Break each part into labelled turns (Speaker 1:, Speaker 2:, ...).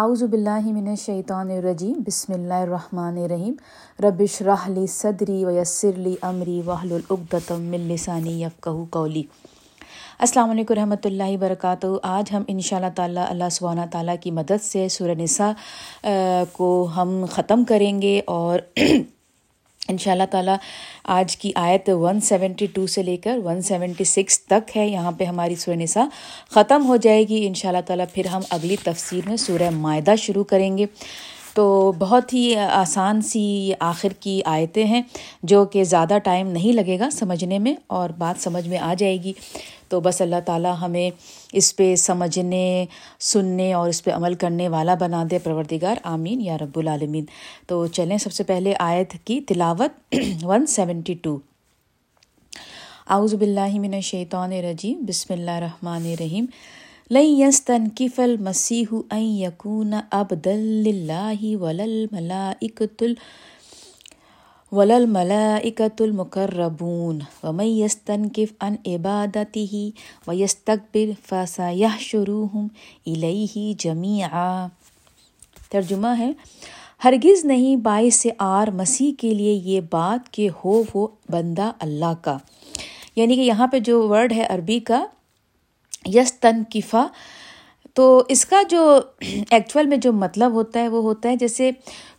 Speaker 1: اعوذ باللہ من الشیطان الرجیم، بسم اللہ الرحمن الرحیم. ربش راہلی صدری ویسر لی امری وحل العقدم من لسانی یفقہو قولی. السلام علیکم رحمۃ اللہ وبرکاتہ. آج ہم ان شاء اللہ تعالیٰ اللہ سبحانہ تعالیٰ کی مدد سے سورہ نساء کو ہم ختم کریں گے اور ان شاء اللہ تعالیٰ آج کی آیت ون سیونٹی ٹو سے لے کر ون سیونٹی سکس تک ہے۔ یہاں پہ ہماری سورہ نساء ختم ہو جائے گی۔ ان شاء اللہ تعالیٰ پھر ہم اگلی تفصیل میں سورہ معاہدہ شروع کریں گے۔ تو بہت ہی آسان سی آخر کی آیتیں ہیں جو کہ زیادہ ٹائم نہیں لگے گا سمجھنے میں اور بات سمجھ میں آ جائے گی۔ تو بس اللہ تعالیٰ ہمیں اس پہ سمجھنے، سننے اور اس پہ عمل کرنے والا بنا دے پروردگار۔ آمین یا رب العالمین۔ تو چلیں سب سے پہلے آیت کی تلاوت ون سیونٹی ٹو اعوذ باللہ من الشیطان الرجیم۔ بسم اللہ الرحمن الرحیم۔ لن يستنكف المسيح ان يكون عبدا لله ولا الملائكه ولل ملاکت المقربون. ومن يستنكف عن عبادته ويستكبر فسيحشرهم إليه جميعا. ترجمہ ہے، ہرگز نہیں باعث آر مسیح کے لیے یہ بات کہ ہو وہ بندہ اللہ کا. یعنی کہ یہاں پہ جو ورڈ ہے عربی کا یس تنقفہ تو اس کا جو ایکچوئل میں جو مطلب ہوتا ہے وہ ہوتا ہے جیسے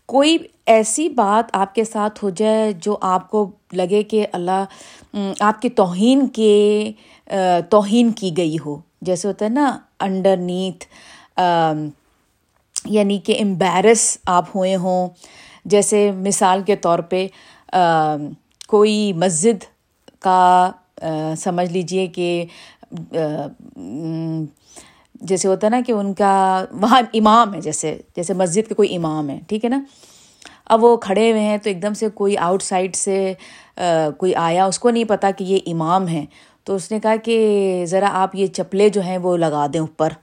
Speaker 1: کوئی ایسی بات آپ کے ساتھ ہو جائے جو آپ کو لگے کہ اللہ آپ کی توہین کے توہین کی گئی ہو۔ جیسے ہوتا ہے نا انڈر نیتھ یعنی کہ امبیرس آپ ہوئے ہوں۔ جیسے مثال کے طور پہ کوئی مسجد کا سمجھ لیجیے کہ جیسے ہوتا ہے نا کہ ان کا وہاں امام ہے، جیسے جیسے مسجد کے کوئی امام ہے، ٹھیک ہے نا؟ اب وہ کھڑے ہوئے ہیں تو ایک دم سے کوئی آؤٹ سائڈ سے کوئی آیا، اس کو نہیں پتا کہ یہ امام ہیں۔ تو اس نے کہا کہ ذرا آپ یہ چپلے جو ہیں وہ لگا دیں اوپر،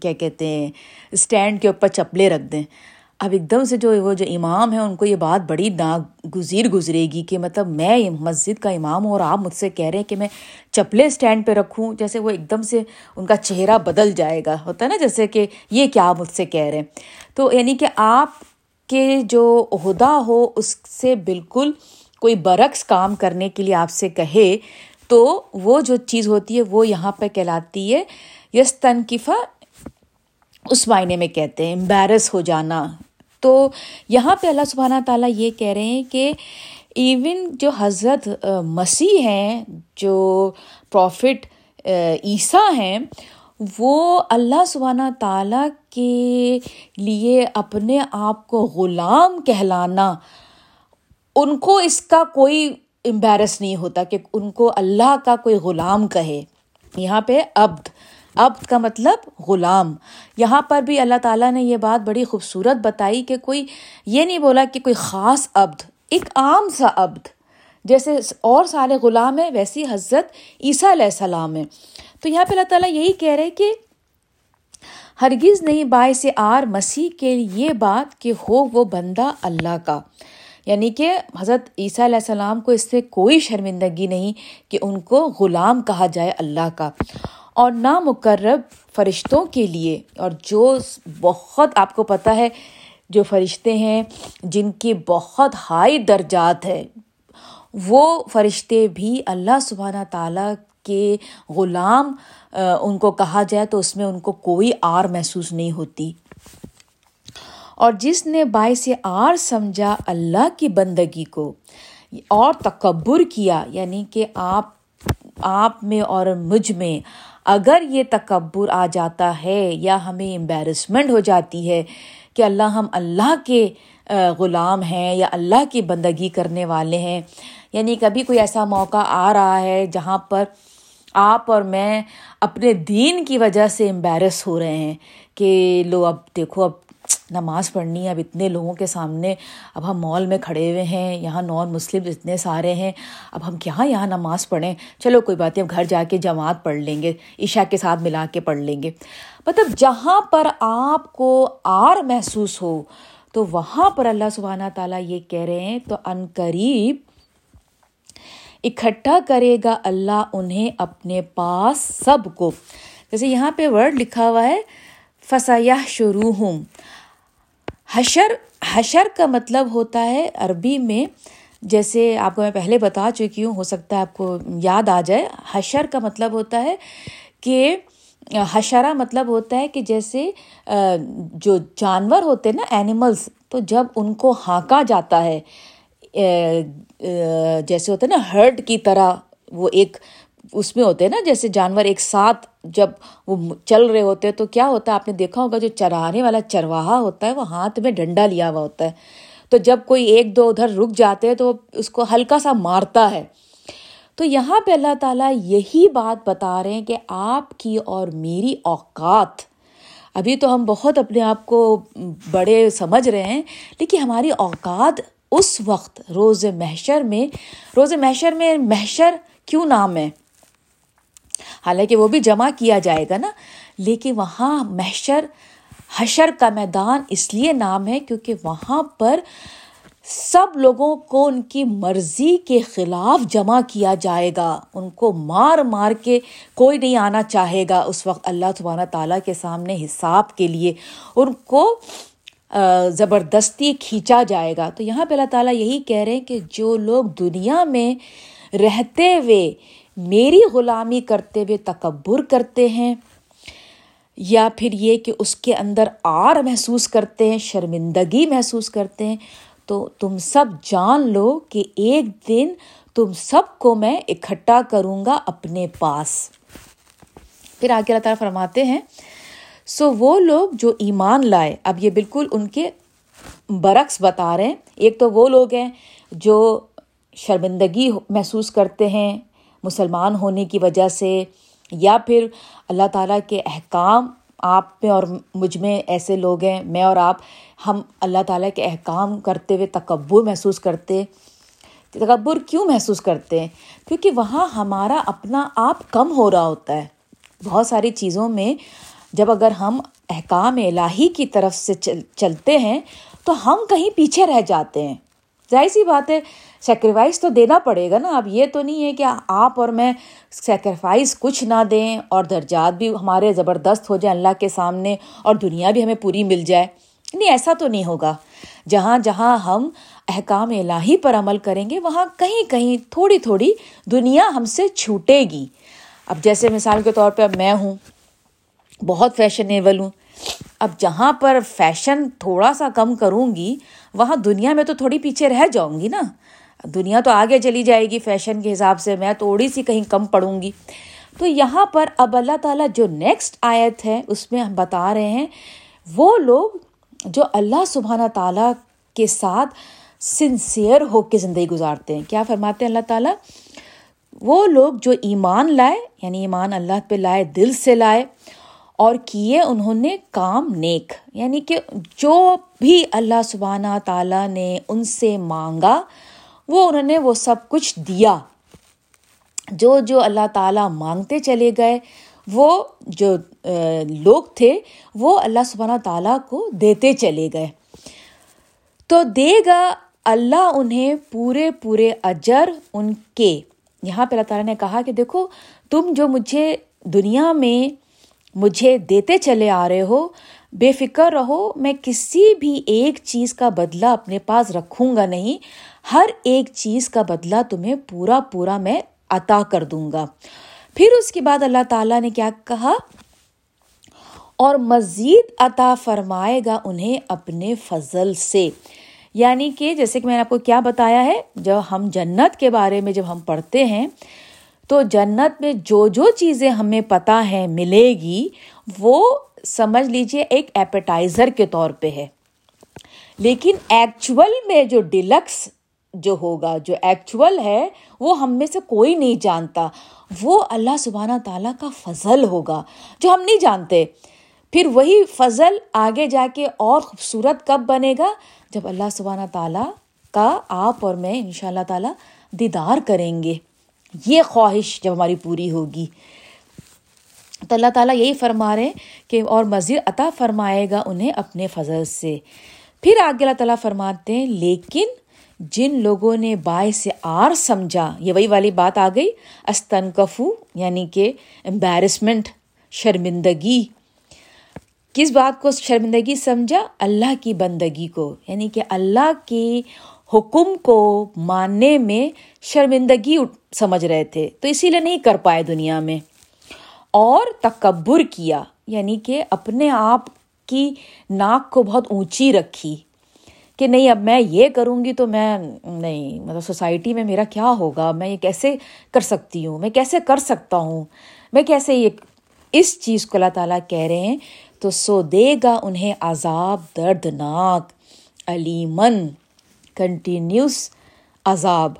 Speaker 1: کیا کہتے ہیں، اسٹینڈ کے اوپر چپلے رکھ دیں۔ اب ایک دم سے جو وہ جو امام ہیں، ان کو یہ بات بڑی گزیر گزرے گی کہ مطلب میں مسجد کا امام ہوں اور آپ مجھ سے کہہ رہے ہیں کہ میں چپلے اسٹینڈ پہ رکھوں، جیسے وہ ایک دم سے ان کا چہرہ بدل جائے گا، ہوتا ہے نا، جیسے کہ یہ کیا مجھ سے کہہ رہے ہیں۔ تو یعنی کہ آپ کے جو عہدہ ہو، اس سے بالکل کوئی برعکس کام کرنے کے لیے آپ سے کہے، تو وہ جو چیز ہوتی ہے، وہ یہاں پہ کہلاتی ہے۔ یس تنقفہ اس معنی میں کہتے ہیں امبیرس ہو جانا۔ تو یہاں پہ اللہ سبحانہ تعالیٰ یہ کہہ رہے ہیں کہ ایون جو حضرت مسیح ہیں، جو پروفٹ عیسیٰ ہیں، وہ اللہ سبحانہ تعالیٰ کے لیے اپنے آپ کو غلام کہلانا، ان کو اس کا کوئی امبیرس نہیں ہوتا کہ ان کو اللہ کا کوئی غلام کہے۔ یہاں پہ عبد عبد کا مطلب غلام۔ یہاں پر بھی اللہ تعالیٰ نے یہ بات بڑی خوبصورت بتائی کہ کوئی یہ نہیں بولا کہ کوئی خاص عبد، ایک عام سا عبد۔ جیسے اور سارے غلام ہیں، ویسی حضرت عیسیٰ علیہ السلام ہے تو یہاں پہ اللہ تعالیٰ یہی کہہ رہے کہ ہرگز نہیں باعث آر مسیح کے یہ بات کہ ہو وہ بندہ اللہ کا۔ یعنی کہ حضرت عیسیٰ علیہ السلام کو اس سے کوئی شرمندگی نہیں کہ ان کو غلام کہا جائے اللہ کا۔ اور نہ مقرب فرشتوں کے لیے۔ اور جو بہت آپ کو پتہ ہے، جو فرشتے ہیں، جن کی بہت ہائی درجات ہے وہ فرشتے بھی اللہ سبحانہ تعالیٰ کے غلام ان کو کہا جائے تو اس میں ان کو کوئی آر محسوس نہیں ہوتی۔ اور جس نے باعث آر سمجھا اللہ کی بندگی کو، اور تکبر کیا یعنی کہ آپ آپ میں اور مجھ میں اگر یہ تکبر آ جاتا ہے یا ہمیں امبیرسمنٹ ہو جاتی ہے کہ اللہ ہم اللہ کے غلام ہیں یا اللہ کی بندگی کرنے والے ہیں یعنی کبھی کوئی ایسا موقع آ رہا ہے جہاں پر آپ اور میں اپنے دین کی وجہ سے امبیرس ہو رہے ہیں کہ لو، اب دیکھو، اب نماز پڑھنی ہے، اب اتنے لوگوں کے سامنے اب ہم مال میں کھڑے ہوئے ہیں، یہاں نان مسلم اتنے سارے ہیں، اب ہم کیا یہاں نماز پڑھیں؟ چلو کوئی بات نہیں، اب گھر جا کے جماعت پڑھ لیں گے، عشاء کے ساتھ ملا کے پڑھ لیں گے۔ مطلب جہاں پر آپ کو آر محسوس ہو، تو وہاں پر اللہ سبحانہ تعالیٰ یہ کہہ رہے ہیں، تو ان قریب اکٹھا کرے گا اللہ انہیں اپنے پاس سب کو۔ جیسے یہاں پہ ورڈ لکھا ہوا ہے فسیہ شروع ہوں حشر حشر کا مطلب ہوتا ہے عربی میں، جیسے آپ کو میں پہلے بتا چکی ہوں، ہو سکتا ہے آپ کو یاد آ جائے۔ حشر کا مطلب ہوتا ہے کہ، حشرہ مطلب ہوتا ہے کہ جیسے جو جانور ہوتے ہیں نا اینیملس تو جب ان کو ہانکا جاتا ہے جیسے ہوتا ہے نا ہرٹ کی طرح، وہ ایک اس میں ہوتے ہیں نا، جیسے جانور ایک ساتھ جب وہ چل رہے ہوتے ہیں تو کیا ہوتا ہے؟ آپ نے دیکھا ہوگا، جو چرانے والا چرواہا ہوتا ہے، وہ ہاتھ میں ڈنڈا لیا ہوا ہوتا ہے۔ تو جب کوئی ایک دو ادھر رک جاتے ہیں تو اس کو ہلکا سا مارتا ہے۔ تو یہاں پہ اللہ تعالیٰ یہی بات بتا رہے ہیں کہ آپ کی اور میری اوقات۔ ابھی تو ہم بہت اپنے آپ کو بڑے سمجھ رہے ہیں، لیکن ہماری اوقات اس وقت روز محشر میں روز محشر میں محشر کیوں نام ہے؟ حالانکہ وہ بھی جمع کیا جائے گا نا۔ لیکن وہاں محشر، حشر کا میدان اس لیے نام ہے کیونکہ وہاں پر سب لوگوں کو ان کی مرضی کے خلاف جمع کیا جائے گا۔ ان کو مار مار کے کوئی نہیں آنا چاہے گا۔ اس وقت اللہ سبحانہ تعالیٰ کے سامنے حساب کے لیے ان کو زبردستی کھینچا جائے گا۔ تو یہاں پہ اللہ تعالیٰ یہی کہہ رہے ہیں کہ جو لوگ دنیا میں رہتے ہوئے میری غلامی کرتے ہوئے تکبر کرتے ہیں یا پھر یہ کہ اس کے اندر آر محسوس کرتے ہیں، شرمندگی محسوس کرتے ہیں، تو تم سب جان لو کہ ایک دن تم سب کو میں اکٹھا کروں گا اپنے پاس۔ پھر آگے اللہ تعالیٰ فرماتے ہیں، سو وہ لوگ جو ایمان لائے، اب یہ بالکل ان کے برعکس بتا رہے ہیں۔ ایک تو وہ لوگ ہیں جو شرمندگی محسوس کرتے ہیں مسلمان ہونے کی وجہ سے، یا پھر اللہ تعالیٰ کے احکام آپ میں اور مجھ میں ایسے لوگ ہیں، میں اور آپ، ہم اللہ تعالیٰ کے احکام کرتے ہوئے تکبر محسوس کرتے۔ تکبر کیوں محسوس کرتے؟ ہیں کیونکہ وہاں ہمارا اپنا آپ کم ہو رہا ہوتا ہے۔ بہت ساری چیزوں میں جب اگر ہم احکام الہی کی طرف سے چلتے ہیں تو ہم کہیں پیچھے رہ جاتے ہیں۔ ظاہر سی بات ہے سیکریفائس تو دینا پڑے گا نا، اب یہ تو نہیں ہے کہ آپ اور میں سیکریفائس کچھ نہ دیں اور درجات بھی ہمارے زبردست ہو جائیں اللہ کے سامنے اور دنیا بھی ہمیں پوری مل جائے۔ نہیں، ایسا تو نہیں ہوگا۔ جہاں جہاں ہم احکام الہی پر عمل کریں گے، وہاں کہیں کہیں تھوڑی تھوڑی دنیا ہم سے چھوٹے گی۔ اب جیسے مثال کے طور پہ اب میں ہوں، بہت فیشنیبل ہوں۔ اب جہاں پر فیشن تھوڑا سا کم کروں گی وہاں دنیا میں تو تھوڑی پیچھے رہ جاؤں گی نا۔ دنیا تو آگے چلی جائے گی فیشن کے حساب سے، میں تھوڑی سی کہیں کم پڑوں گی۔ تو یہاں پر اب اللہ تعالیٰ جو نیکسٹ آیت ہے، اس میں ہم بتا رہے ہیں، وہ لوگ جو اللہ سبحانہ تعالیٰ کے ساتھ سنسیئر ہو کے زندگی گزارتے ہیں۔ کیا فرماتے ہیں اللہ تعالیٰ؟ وہ لوگ جو ایمان لائے یعنی ایمان اللہ پہ لائے، دل سے لائے اور کیے انہوں نے کام نیک۔ یعنی کہ جو بھی اللہ سبحانہ تعالیٰ نے ان سے مانگا، وہ انہوں نے وہ سب کچھ دیا۔ جو جو اللہ تعالیٰ مانگتے چلے گئے، وہ جو لوگ تھے، وہ اللہ سبحانہ تعالیٰ کو دیتے چلے گئے۔ تو دے گا اللہ انہیں پورے پورے اجر ان کے۔ یہاں پہ اللہ تعالیٰ نے کہا کہ دیکھو، تم جو مجھے دنیا میں مجھے دیتے چلے آ رہے ہو، بے فکر رہو، میں کسی بھی ایک چیز کا بدلہ اپنے پاس رکھوں گا نہیں، ہر ایک چیز کا بدلہ تمہیں پورا پورا میں عطا کر دوں گا۔ پھر اس کے بعد اللہ تعالیٰ نے کیا کہا؟ اور مزید عطا فرمائے گا انہیں اپنے فضل سے۔ یعنی کہ جیسے کہ میں نے آپ کو کیا بتایا ہے، جب ہم جنت کے بارے میں جب ہم پڑھتے ہیں تو جنت میں جو جو چیزیں ہمیں پتہ ہیں ملے گی، وہ سمجھ لیجیے ایک ایپیٹائزر کے طور پہ ہے۔ لیکن ایکچوئل میں جو ڈیلکس جو ہوگا، جو ایکچوئل ہے، وہ ہم میں سے کوئی نہیں جانتا۔ وہ اللہ سبحانہ تعالیٰ کا فضل ہوگا، جو ہم نہیں جانتے۔ پھر وہی فضل آگے جا کے اور خوبصورت کب بنے گا؟ جب اللہ سبحانہ تعالیٰ کا آپ اور میں ان شاء اللہ تعالیٰ، دیدار کریں گے۔ یہ خواہش جب ہماری پوری ہوگی۔ تو اللہ تعالیٰ یہی فرما رہے ہیں کہ اور مزید عطا فرمائے گا انہیں اپنے فضل سے۔ پھر آگے اللہ تعالیٰ فرماتے ہیں، لیکن جن لوگوں نے باعث آر سمجھا، یہ وہی والی بات آ گئی، استنکفو یعنی کہ امبیرسمنٹ شرمندگی۔ کس بات کو شرمندگی سمجھا؟ اللہ کی بندگی کو یعنی کہ اللہ کی حکم کو ماننے میں شرمندگی سمجھ رہے تھے تو اسی لیے نہیں کر پائے دنیا میں۔ اور تکبر کیا یعنی کہ اپنے آپ کی ناک کو بہت اونچی رکھی کہ نہیں، اب میں یہ کروں گی تو میں نہیں مطلب سوسائٹی میں میرا کیا ہوگا؟ میں یہ کیسے کر سکتی ہوں؟ میں کیسے کر سکتا ہوں؟ میں کیسے یہ اس چیز کو اللہ تعالیٰ کہہ رہے ہیں؟ تو سو دے گا انہیں عذاب دردناک علیمن کنٹینیوس عذاب۔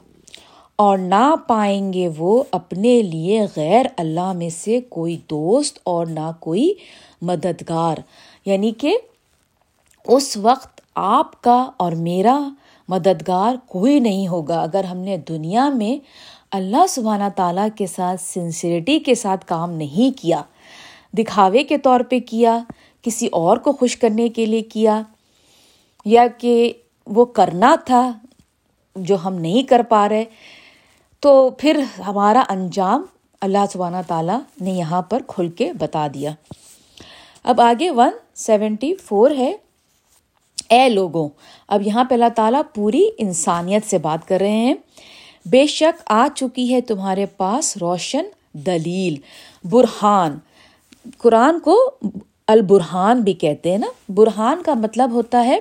Speaker 1: اور نہ پائیں گے وہ اپنے لیے غیر اللہ میں سے کوئی دوست اور نہ کوئی مددگار۔ یعنی کہ اس وقت آپ کا اور میرا مددگار کوئی نہیں ہوگا۔ اگر ہم نے دنیا میں اللہ سبحانہ تعالیٰ کے ساتھ سنسیریٹی کے ساتھ کام نہیں کیا، دکھاوے کے طور پہ کیا، کسی اور کو خوش کرنے کے لیے کیا، یا کہ وہ کرنا تھا جو ہم نہیں کر پا رہے تو پھر ہمارا انجام اللہ سبحانہ تعالیٰ نے یہاں پر کھل کے بتا دیا۔ اب آگے ون سیونٹی فور ہے۔ اے لوگوں، اب یہاں پہ اللہ تعالیٰ پوری انسانیت سے بات کر رہے ہیں۔ بے شک آ چکی ہے تمہارے پاس روشن دلیل، برہان۔ قرآن کو البرحان بھی کہتے ہیں نا۔ برہان کا مطلب ہوتا ہے،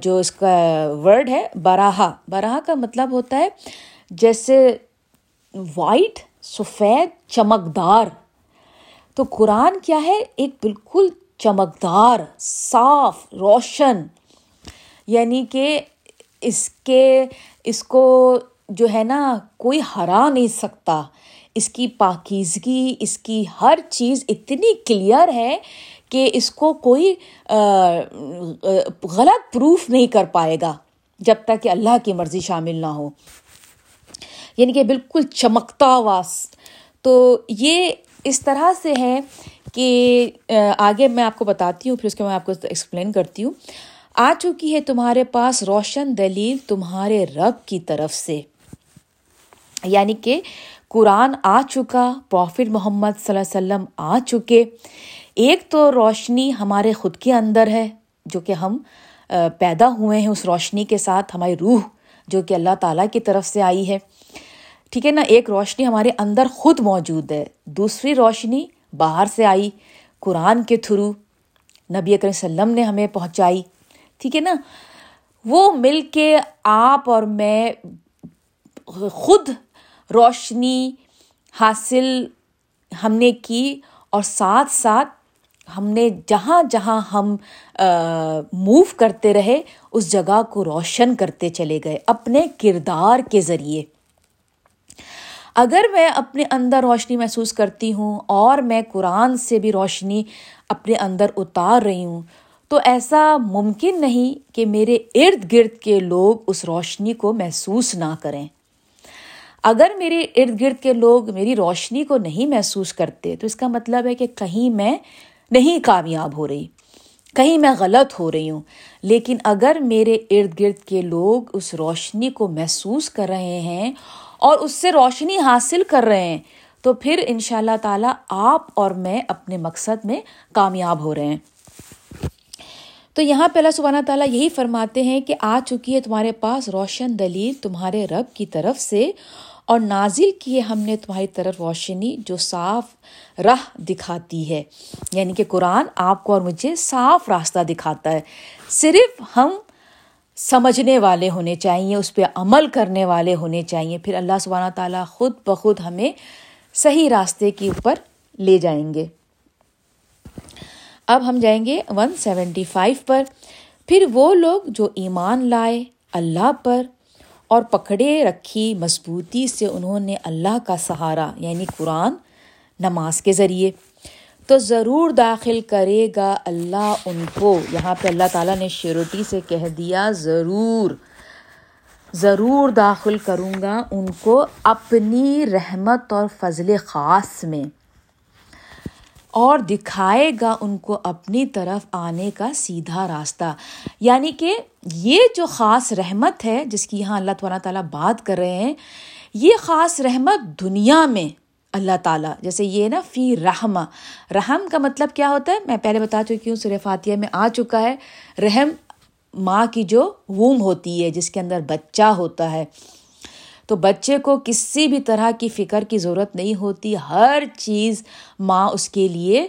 Speaker 1: جو اس کا ورڈ ہے، براہا۔ براہا کا مطلب ہوتا ہے جیسے وائٹ، سفید، چمکدار۔ تو قرآن کیا ہے؟ ایک بالکل چمکدار، صاف، روشن۔ یعنی کہ اس کے، اس کو جو ہے نا، کوئی ہرا نہیں سکتا۔ اس کی پاکیزگی، اس کی ہر چیز اتنی کلیئر ہے کہ اس کو کوئی غلط پروف نہیں کر پائے گا جب تک کہ اللہ کی مرضی شامل نہ ہو۔ یعنی کہ بالکل چمکتا واس تو یہ اس طرح سے ہے کہ آگے میں آپ کو بتاتی ہوں، پھر اس کے میں آپ کو ایکسپلین کرتی ہوں۔ آ چکی ہے تمہارے پاس روشن دلیل تمہارے رب کی طرف سے۔ یعنی کہ قرآن آ چکا، پروفٹ محمد صلی اللہ علیہ وسلم آ چکے۔ ایک تو روشنی ہمارے خود کے اندر ہے، جو کہ ہم پیدا ہوئے ہیں اس روشنی کے ساتھ، ہماری روح جو کہ اللہ تعالیٰ کی طرف سے آئی ہے۔ ٹھیک ہے نا، ایک روشنی ہمارے اندر خود موجود ہے۔ دوسری روشنی باہر سے آئی، قرآن کے تھرو نبی اکرم وسلم نے ہمیں پہنچائی۔ ٹھیک ہے نا؟ وہ مل کے آپ اور میں خود روشنی حاصل ہم نے کی اور ساتھ ساتھ ہم نے جہاں جہاں ہم موو کرتے رہے، اس جگہ کو روشن کرتے چلے گئے، اپنے کردار کے ذریعے۔ اگر میں اپنے اندر روشنی محسوس کرتی ہوں اور میں قرآن سے بھی روشنی اپنے اندر اتار رہی ہوں، تو ایسا ممکن نہیں کہ میرے ارد گرد کے لوگ اس روشنی کو محسوس نہ کریں۔ اگر میرے ارد گرد کے لوگ میری روشنی کو نہیں محسوس کرتے، تو اس کا مطلب ہے کہ کہیں میں نہیں کامیاب ہو رہی، کہیں میں غلط ہو رہی ہوں۔ لیکن اگر میرے ارد گرد کے لوگ اس روشنی کو محسوس کر رہے ہیں اور اس سے روشنی حاصل کر رہے ہیں۔ تو پھر ان شاء اللہ تعالیٰ آپ اور میں اپنے مقصد میں کامیاب ہو رہے ہیں۔ تو یہاں پہ اللہ سبحانہ تعالیٰ یہی فرماتے ہیں کہ آ چکی ہے تمہارے پاس روشن دلیل تمہارے رب کی طرف سے اور نازل کی ہے ہم نے تمہاری طرف روشنی جو صاف راہ دکھاتی ہے۔ یعنی کہ قرآن آپ کو اور مجھے صاف راستہ دکھاتا ہے۔ صرف ہم سمجھنے والے ہونے چاہیے، اس پہ عمل کرنے والے ہونے چاہیے۔ پھر اللہ سبحانہ تعالیٰ خود بخود ہمیں صحیح راستے کے اوپر لے جائیں گے۔ اب ہم جائیں گے ون سیونٹی فائیو پر۔ پھر وہ لوگ جو ایمان لائے اللہ پر اور پکڑے رکھی مضبوطی سے انہوں نے اللہ کا سہارا یعنی قرآن، نماز کے ذریعے۔ تو ضرور داخل کرے گا اللہ ان کو۔ یہاں پہ اللہ تعالیٰ نے شیورٹی سے کہہ دیا، ضرور ضرور داخل کروں گا ان کو اپنی رحمت اور فضل خاص میں۔ اور دکھائے گا ان کو اپنی طرف آنے کا سیدھا راستہ۔ یعنی کہ یہ جو خاص رحمت ہے، جس کی یہاں اللہ تعالیٰ تعالیٰ بات کر رہے ہیں، یہ خاص رحمت دنیا میں اللہ تعالیٰ۔ جیسے یہ نا فی رحم رحم کا مطلب کیا ہوتا ہے؟ میں پہلے بتا چکی ہوں سر فاتحہ میں آ چکا ہے۔ رحم ماں کی جو ووم ہوتی ہے، جس کے اندر بچہ ہوتا ہے۔ تو بچے کو کسی بھی طرح کی فکر کی ضرورت نہیں ہوتی۔ ہر چیز ماں اس کے لیے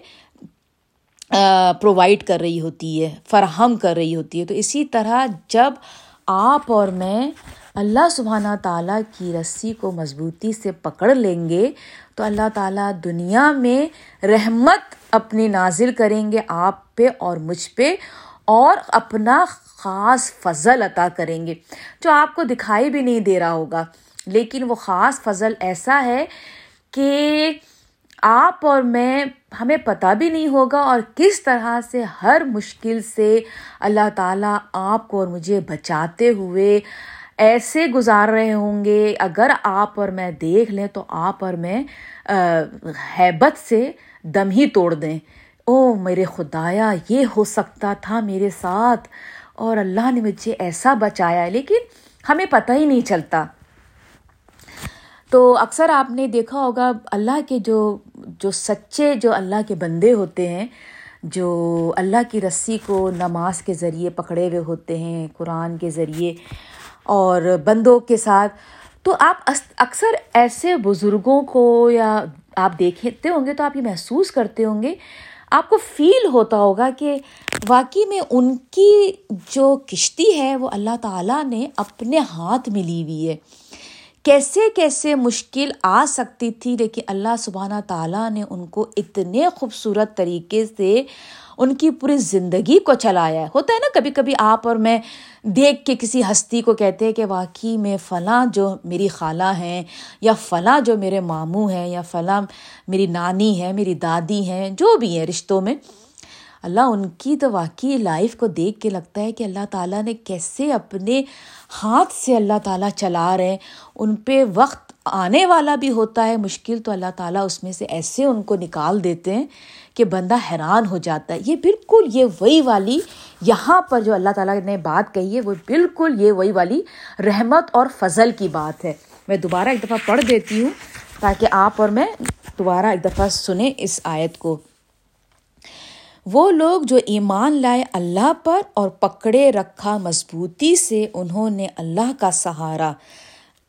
Speaker 1: پرووائڈ کر رہی ہوتی ہے، فراہم کر رہی ہوتی ہے۔ تو اسی طرح جب آپ اور میں اللہ سبحانہ تعالیٰ کی رسی کو مضبوطی سے پکڑ لیں گے تو اللہ تعالیٰ دنیا میں رحمت اپنی نازل کریں گے آپ پہ اور مجھ پہ اور اپنا خاص فضل عطا کریں گے۔ جو آپ کو دکھائی بھی نہیں دے رہا ہوگا، لیکن وہ خاص فضل ایسا ہے کہ آپ اور میں، ہمیں پتہ بھی نہیں ہوگا اور کس طرح سے ہر مشکل سے اللہ تعالیٰ آپ کو اور مجھے بچاتے ہوئے ایسے گزار رہے ہوں گے، اگر آپ اور میں دیکھ لیں تو آپ اور میں حیبت سے دم ہی توڑ دیں۔ او میرے خدایا، یہ ہو سکتا تھا میرے ساتھ، اور اللہ نے مجھے ایسا بچایا۔ لیکن ہمیں پتہ ہی نہیں چلتا۔ تو اکثر آپ نے دیکھا ہوگا، اللہ کے جو جو سچے، جو اللہ کے بندے ہوتے ہیں، جو اللہ کی رسی کو نماز کے ذریعے پکڑے ہوئے ہوتے ہیں، قرآن کے ذریعے اور بندوں کے ساتھ۔ تو آپ اکثر ایسے بزرگوں کو یا آپ دیکھتے ہوں گے تو آپ یہ محسوس کرتے ہوں گے، آپ کو فیل ہوتا ہوگا کہ واقعی میں ان کی جو کشتی ہے وہ اللہ تعالیٰ نے اپنے ہاتھ میں لی ہوئی ہے۔ کیسے کیسے مشکل آ سکتی تھی، لیکن اللہ سبحانہ تعالیٰ نے ان کو اتنے خوبصورت طریقے سے ان کی پوری زندگی کو چلایا ہے۔ ہوتا ہے نا کبھی کبھی آپ اور میں دیکھ کے کسی ہستی کو کہتے ہیں کہ واقعی میں فلاں جو میری خالہ ہیں، یا فلاں جو میرے ماموں ہیں، یا فلاں میری نانی ہے میری دادی ہیں، جو بھی ہیں رشتوں میں اللہ ان کی تو واقعی لائف کو دیکھ کے لگتا ہے کہ اللہ تعالیٰ نے کیسے اپنے ہاتھ سے اللہ تعالیٰ چلا رہے ہیں۔ ان پہ وقت آنے والا بھی ہوتا ہے۔ مشکل تو اللہ تعالیٰ اس میں سے ایسے ان کو نکال دیتے ہیں کہ بندہ حیران ہو جاتا ہے۔ یہ بالکل یہ وہی والی یہاں پر جو اللہ تعالیٰ نے بات کہی ہے، وہ بالکل یہ وہی والی رحمت اور فضل کی بات ہے۔ میں دوبارہ ایک دفعہ پڑھ دیتی ہوں تاکہ آپ اور میں دوبارہ ایک دفعہ سنیں اس آیت کو۔ وہ لوگ جو ایمان لائے اللہ پر اور پکڑے رکھا مضبوطی سے انہوں نے اللہ کا سہارا۔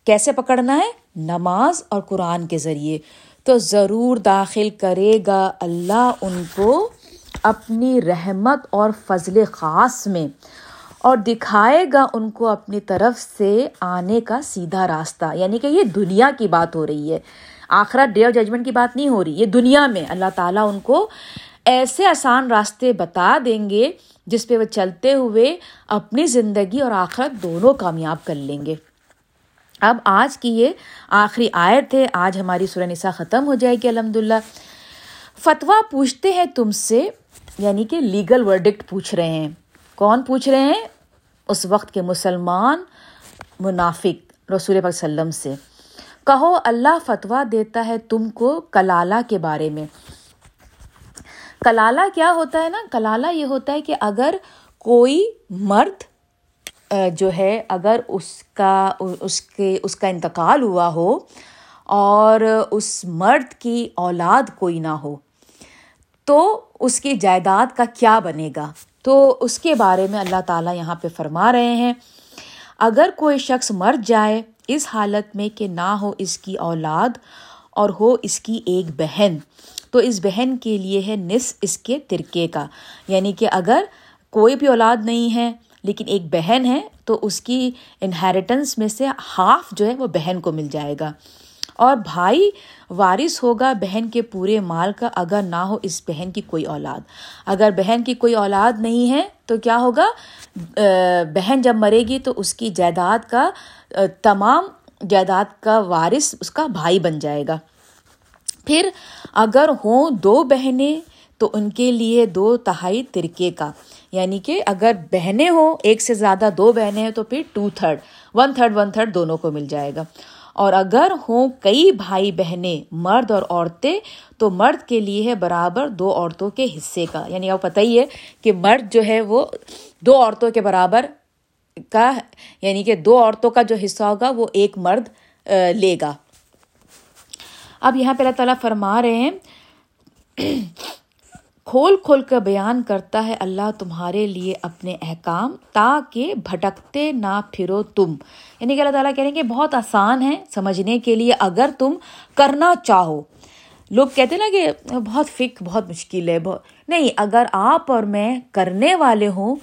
Speaker 1: کیسے پکڑنا ہے؟ نماز اور قرآن کے ذریعے۔ تو ضرور داخل کرے گا اللہ ان کو اپنی رحمت اور فضل خاص میں اور دکھائے گا ان کو اپنی طرف سے آنے کا سیدھا راستہ۔ یعنی کہ یہ دنیا کی بات ہو رہی ہے۔ آخرت ڈے آف ججمنٹ کی بات نہیں ہو رہی، یہ دنیا میں اللہ تعالیٰ ان کو ایسے آسان راستے بتا دیں گے جس پہ وہ چلتے ہوئے اپنی زندگی اور آخرت دونوں کامیاب کر لیں گے۔ اب آج کی یہ آخری آیت ہے۔ آج ہماری سورہ نساء ختم ہو جائے گی الحمد للہ فتویٰ پوچھتے ہیں تم سے یعنی کہ لیگل ورڈکٹ پوچھ رہے ہیں۔ کون پوچھ رہے ہیں؟ اس وقت کے مسلمان منافق رسول پاک وسلم سے۔ کہو، اللہ فتویٰ دیتا ہے تم کو کلالہ کے بارے میں۔ کلالہ کیا ہوتا ہے نا؟ کلالہ یہ ہوتا ہے کہ اگر کوئی مرد جو ہے، اگر اس کا، اس کے، اس کا انتقال ہوا ہو اور اس مرد کی اولاد کوئی نہ ہو، تو اس کی جائیداد کا کیا بنے گا؟ تو اس کے بارے میں اللہ تعالیٰ یہاں پہ فرما رہے ہیں، اگر کوئی شخص مر جائے اس حالت میں کہ نہ ہو اس کی اولاد اور ہو اس کی ایک بہن تو اس بہن کے لیے ہے نصف اس کے ترکے کا۔ یعنی کہ اگر کوئی بھی اولاد نہیں ہے لیکن ایک بہن ہے تو اس کی انہیریٹنس میں سے ہاف جو ہے وہ بہن کو مل جائے گا۔ اور بھائی وارث ہوگا بہن کے پورے مال کا اگر نہ ہو اس بہن کی کوئی اولاد۔ اگر بہن کی کوئی اولاد نہیں ہے تو کیا ہوگا؟ بہن جب مرے گی تو اس کی جائیداد کا تمام جائیداد کا وارث اس کا بھائی بن جائے گا۔ پھر اگر ہوں دو بہنیں تو ان کے لیے دو تہائی ترکے کا۔ یعنی کہ اگر بہنیں ہوں، ایک سے زیادہ دو بہنیں ہیں تو پھر two third one third one third دونوں کو مل جائے گا۔ اور اگر ہوں کئی بھائی بہنیں مرد اور عورتیں، تو مرد کے لیے ہے برابر دو عورتوں کے حصے کا۔ یعنی آپ پتہ ہی ہے کہ مرد جو ہے وہ دو عورتوں کے برابر کا یعنی کہ دو عورتوں کا جو حصہ ہوگا وہ ایک مرد لے گا۔ اب یہاں پہ اللہ تعالیٰ فرما رہے ہیں، کھول کھول کر بیان کرتا ہے اللہ تمہارے لیے اپنے احکام تاکہ بھٹکتے نہ پھرو تم۔ یعنی کہ اللہ تعالیٰ کہہ رہے ہیں کہ بہت آسان ہے سمجھنے کے لیے اگر تم کرنا چاہو۔ لوگ کہتے نا کہ بہت فک بہت مشکل ہے، بہت۔ نہیں، اگر آپ اور میں کرنے والے ہوں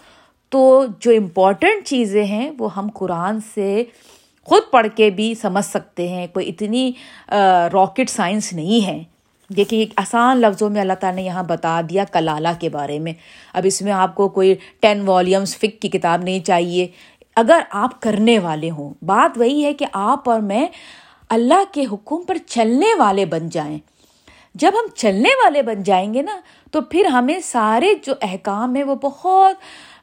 Speaker 1: تو جو امپورٹنٹ چیزیں ہیں وہ ہم قرآن سے خود پڑھ کے بھی سمجھ سکتے ہیں، کوئی اتنی راکٹ سائنس نہیں ہے۔ دیکھیں ایک آسان لفظوں میں اللہ تعالیٰ نے یہاں بتا دیا کلالہ کے بارے میں۔ اب اس میں آپ کو کوئی ٹین والیومس فک کی کتاب نہیں چاہیے۔ اگر آپ کرنے والے ہوں، بات وہی ہے کہ آپ اور میں اللہ کے حکم پر چلنے والے بن جائیں۔ جب ہم چلنے والے بن جائیں گے نا، تو پھر ہمیں سارے جو احکام ہیں وہ بہت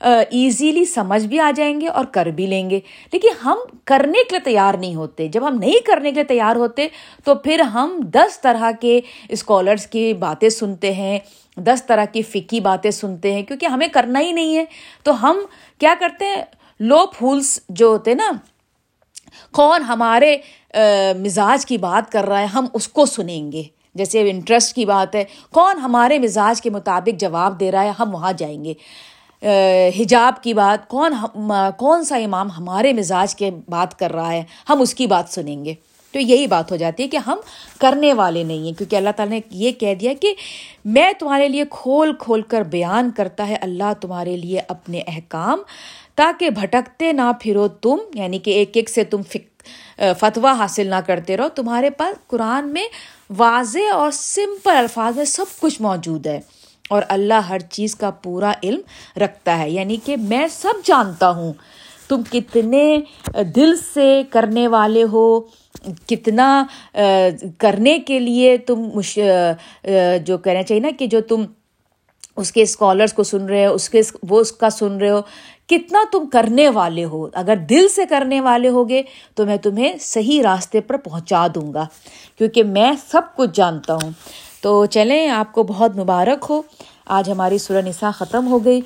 Speaker 1: ایزیلی سمجھ بھی آ جائیں گے اور کر بھی لیں گے۔ لیکن ہم کرنے کے لیے تیار نہیں ہوتے۔ جب ہم نہیں کرنے کے لیے تیار ہوتے، تو پھر ہم دس طرح کے اسکالرس کی باتیں سنتے ہیں، دس طرح کی فکی باتیں سنتے ہیں، کیونکہ ہمیں کرنا ہی نہیں ہے۔ تو ہم کیا کرتے ہیں؟ لو پھولس جو ہوتے نا، کون ہمارے مزاج کی بات کر رہا ہے، ہم اس کو سنیں گے۔ جیسے انٹرسٹ کی بات ہے، کون ہمارے مزاج کے مطابق جواب دے رہا ہے، ہم وہاں جائیں گے۔ حجاب کی بات، کون کون سا امام ہمارے مزاج کے بات کر رہا ہے، ہم اس کی بات سنیں گے۔ تو یہی بات ہو جاتی ہے کہ ہم کرنے والے نہیں ہیں، کیونکہ اللہ تعالیٰ نے یہ کہہ دیا کہ میں تمہارے لیے کھول کھول کر بیان کرتا ہے، اللہ تمہارے لیے اپنے احکام، تاکہ بھٹکتے نہ پھرو تم یعنی کہ ایک ایک سے تم فک فتویٰ حاصل نہ کرتے رہو۔ تمہارے پاس قرآن میں واضح اور سمپل الفاظ میں سب کچھ موجود ہے۔ اور اللہ ہر چیز کا پورا علم رکھتا ہے۔ یعنی کہ میں سب جانتا ہوں۔ تم کتنے دل سے کرنے والے ہو، کتنا کرنے کے لیے تم جو کہنا چاہیے نا کہ جو تم اس کے اسکالرس کو سن رہے ہو، اس کے، وہ اس کا سن رہے ہو۔ کتنا تم کرنے والے ہو۔ اگر دل سے کرنے والے ہوگے تو میں تمہیں صحیح راستے پر پہنچا دوں گا۔ کیونکہ میں سب کچھ جانتا ہوں۔ تو چلیں، آپ کو بہت مبارک ہو۔ آج ہماری سورہ نساء ختم ہو گئی۔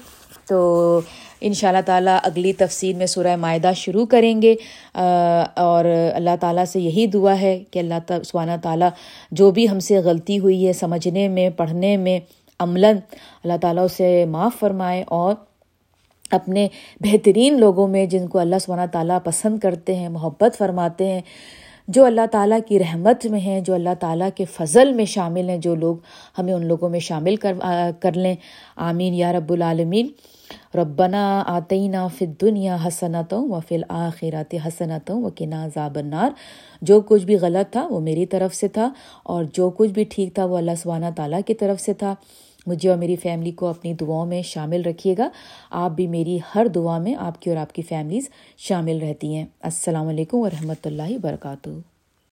Speaker 1: تو ان شاء اللہ تعالیٰ اگلی تفصیل میں سورہ معاہدہ شروع کریں گے۔ اور اللہ تعالیٰ سے یہی دعا ہے کہ اللہ سبحانہ تعالیٰ جو بھی ہم سے غلطی ہوئی ہے سمجھنے میں، پڑھنے میں، عملاً اللہ تعالیٰ اسے معاف فرمائے اور اپنے بہترین لوگوں میں جن کو اللہ سبحانہ تعالیٰ پسند کرتے ہیں، محبت فرماتے ہیں جو اللہ تعالیٰ کی رحمت میں ہیں، جو اللہ تعالیٰ کے فضل میں شامل ہیں، جو لوگ ہمیں ان لوگوں میں شامل کر کر لیں۔ آمین، یا رب العالمین۔ ربنا آتئینہ فت دنیا حسنتوں و فل آخرات حسنتوں و کنا ذاب النار۔ جو کچھ بھی غلط تھا، وہ میری طرف سے تھا، اور جو کچھ بھی ٹھیک تھا، وہ اللہ سبحانہ تعالیٰ کی طرف سے تھا۔ مجھے اور میری فیملی کو اپنی دعاؤں میں شامل رکھیے گا۔ آپ بھی میری ہر دعا میں آپ کی اور آپ کی فیملیز شامل رہتی ہیں۔ السلام علیکم ورحمۃ اللہ وبرکاتہ۔